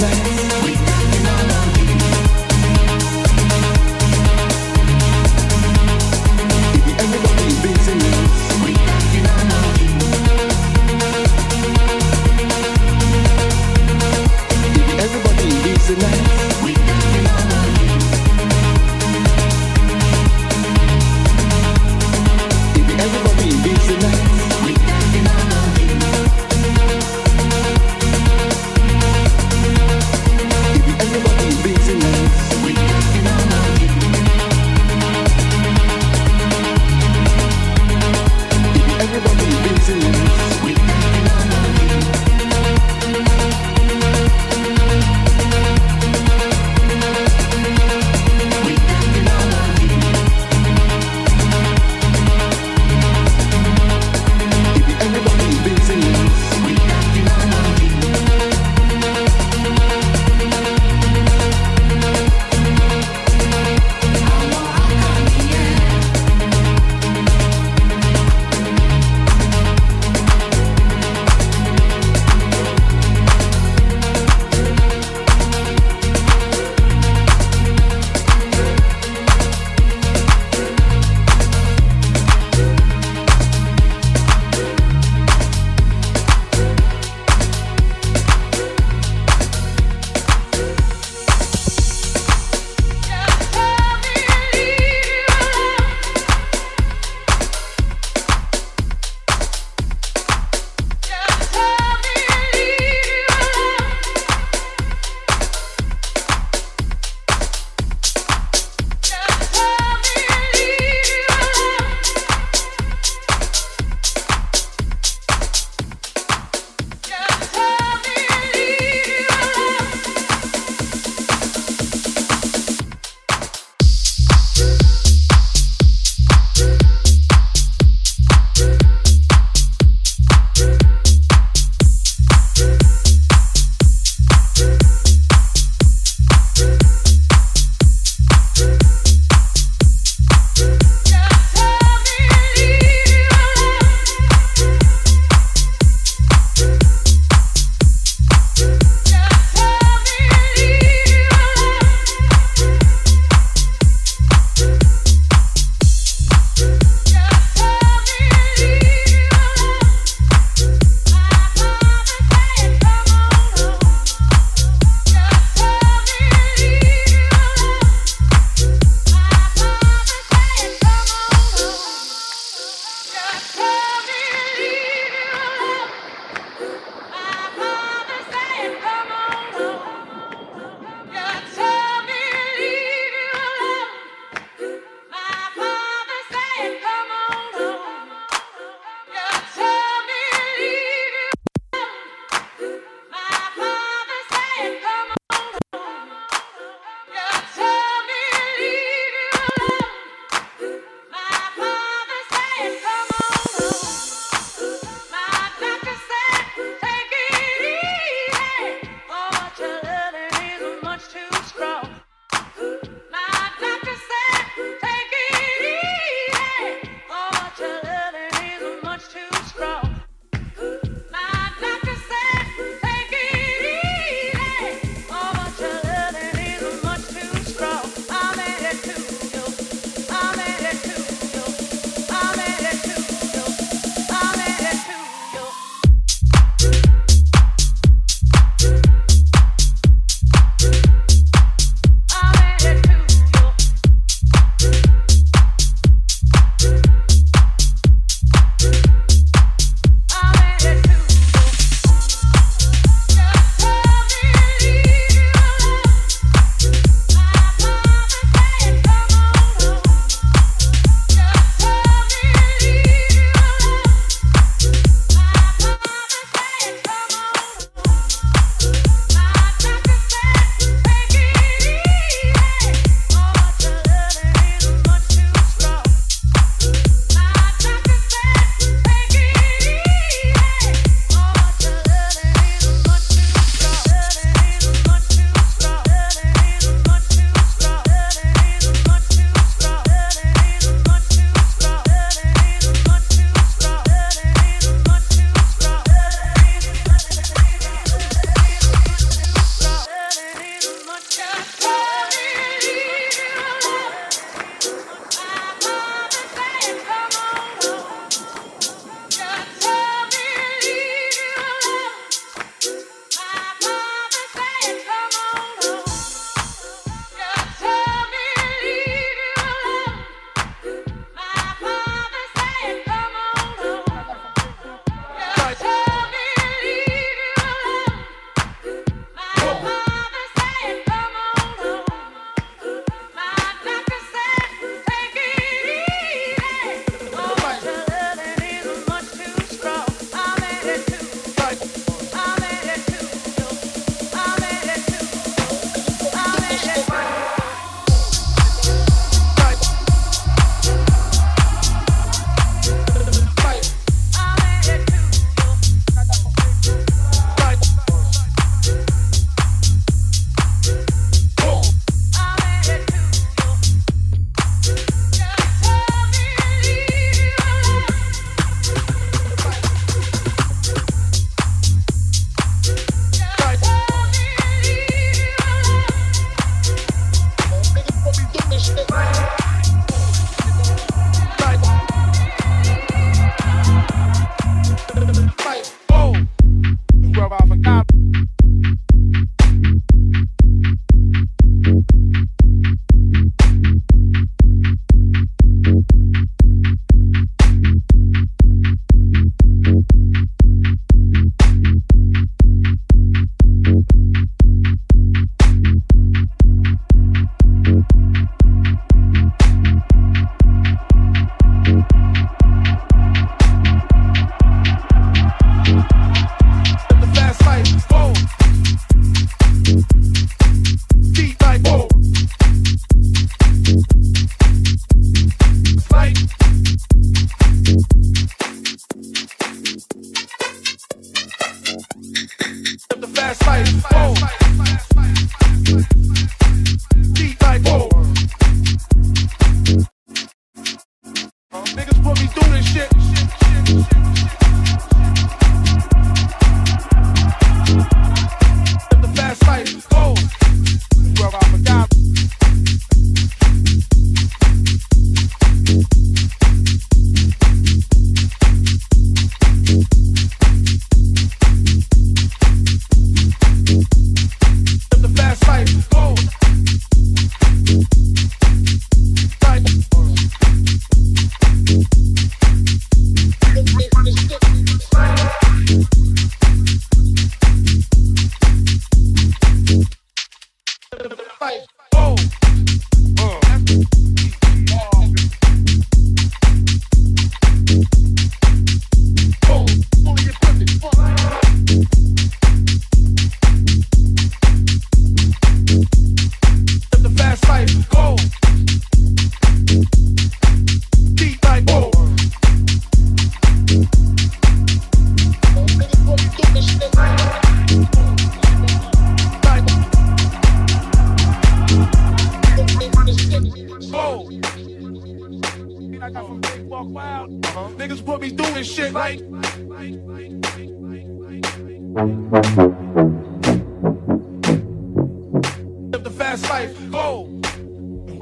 everybody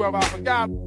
Well, I forgot.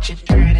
Watch it, turn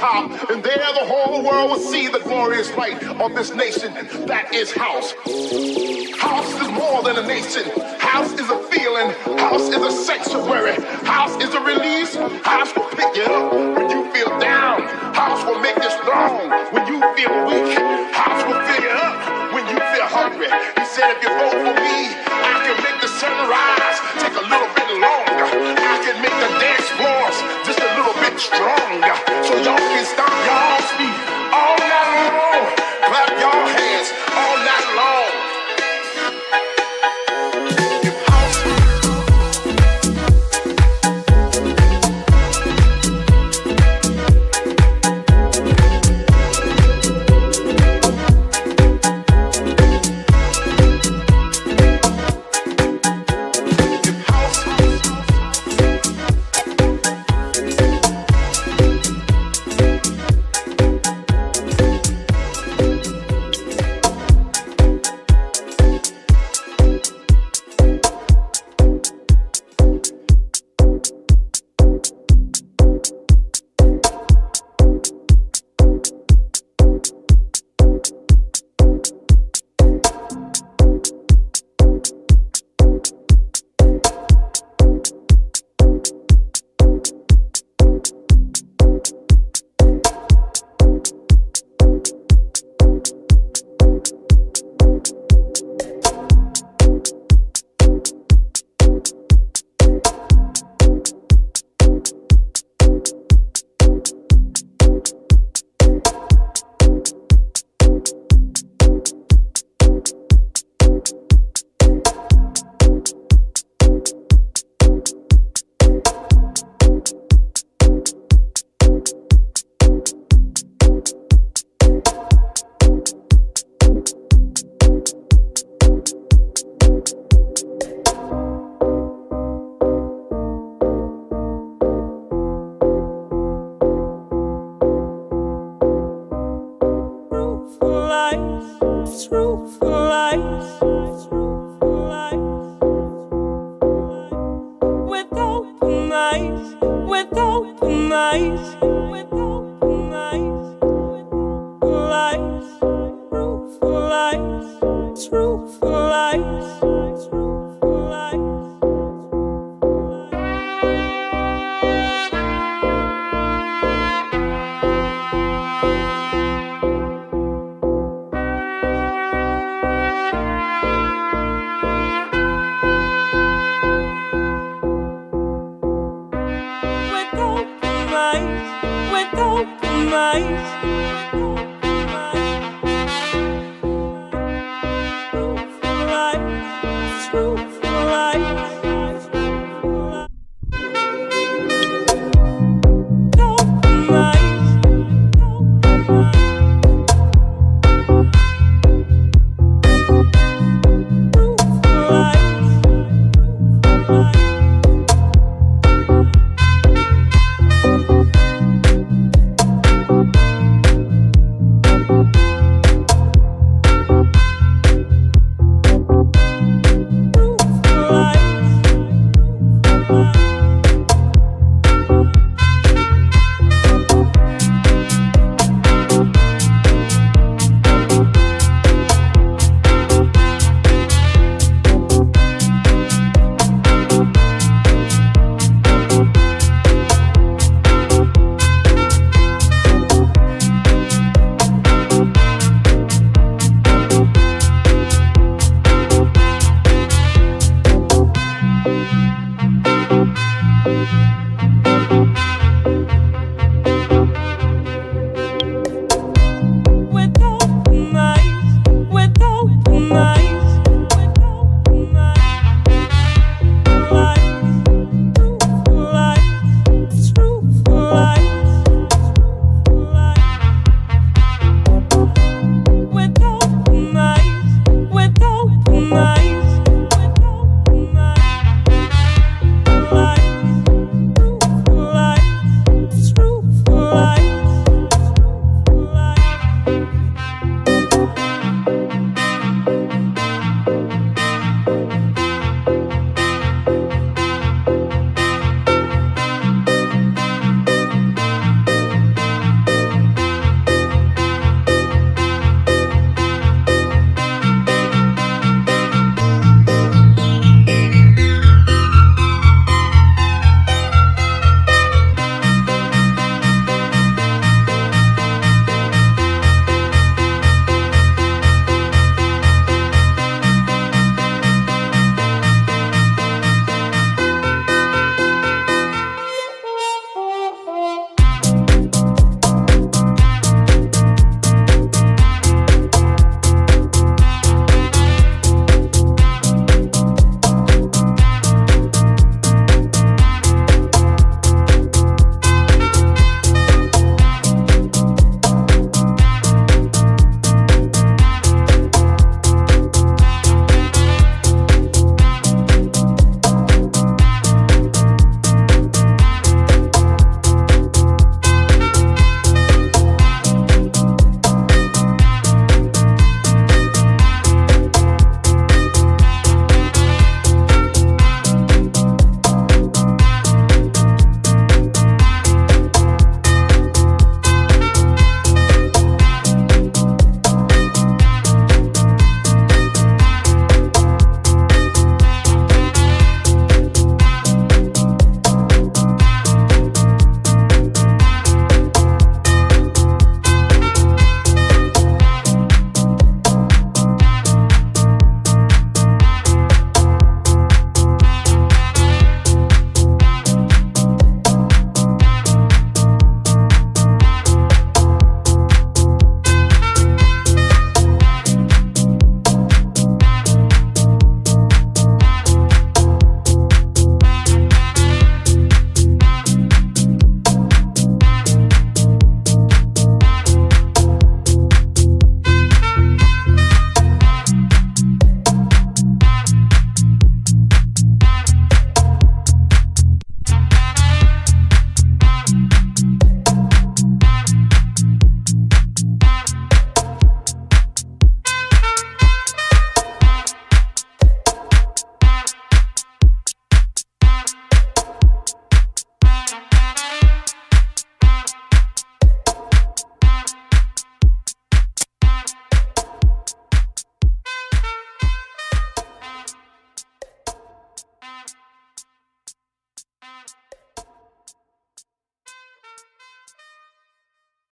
top, and there the whole world will see the glorious light of this nation that is house.